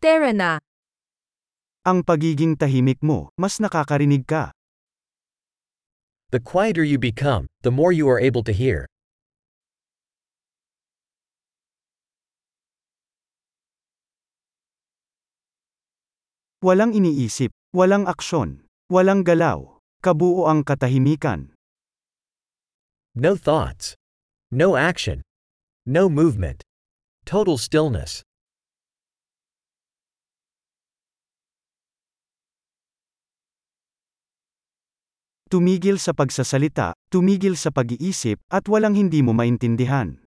Tara na. Ang pagiging tahimik mo, mas nakakarinig ka. The quieter you become, the more you are able to hear. Walang iniisip, walang aksyon, walang galaw. Kabuo ang katahimikan. No thoughts. No action. No movement. Total stillness. Tumigil sa pagsasalita, tumigil sa pag-iisip, at walang hindi mo maintindihan.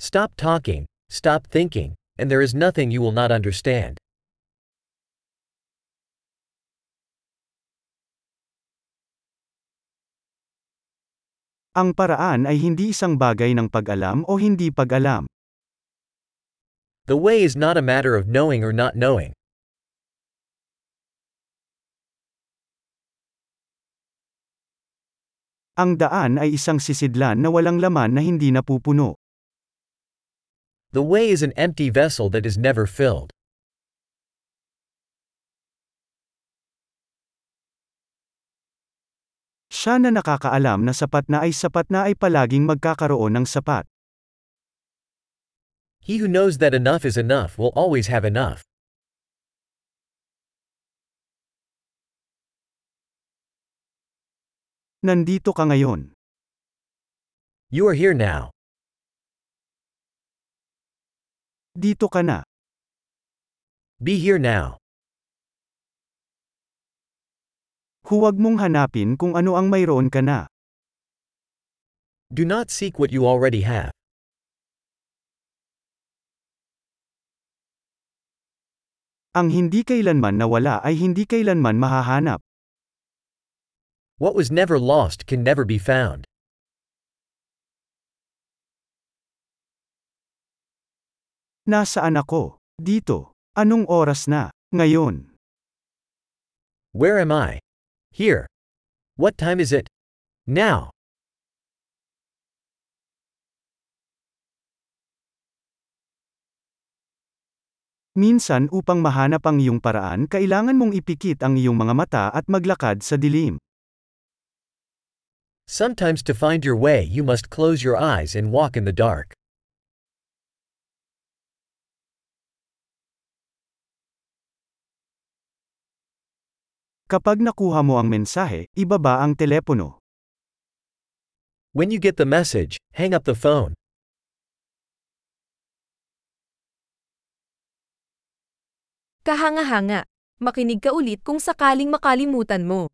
Stop talking, stop thinking, and there is nothing you will not understand. Ang paraan ay hindi isang bagay ng pag-alam o hindi pag-alam. The way is not a matter of knowing or not knowing. Ang daan ay isang sisidlan na walang laman na hindi napupuno. The way is an empty vessel that is never filled. Siya na nakakaalam na sapat na ay sapat na ay palaging magkakaroon ng sapat. He who knows that enough is enough will always have enough. Nandito ka ngayon. You are here now. Dito ka na. Be here now. Huwag mong hanapin kung ano ang mayroon ka na. Do not seek what you already have. Ang hindi kailanman nawala ay hindi kailanman mahahanap. What was never lost can never be found. Nasaan ako? Dito. Anong oras na? Ngayon. Where am I? Here. What time is it? Now. Minsan upang mahanap ang iyong paraan kailangan mong ipikit ang iyong mga mata at maglakad sa dilim. Sometimes to find your way you must close your eyes and walk in the dark. Kapag nakuha mo ang mensahe, ibaba ang telepono. When you get the message, hang up the phone. Kahanga-hanga. Makinig ka ulit kung sakaling makalimutan mo.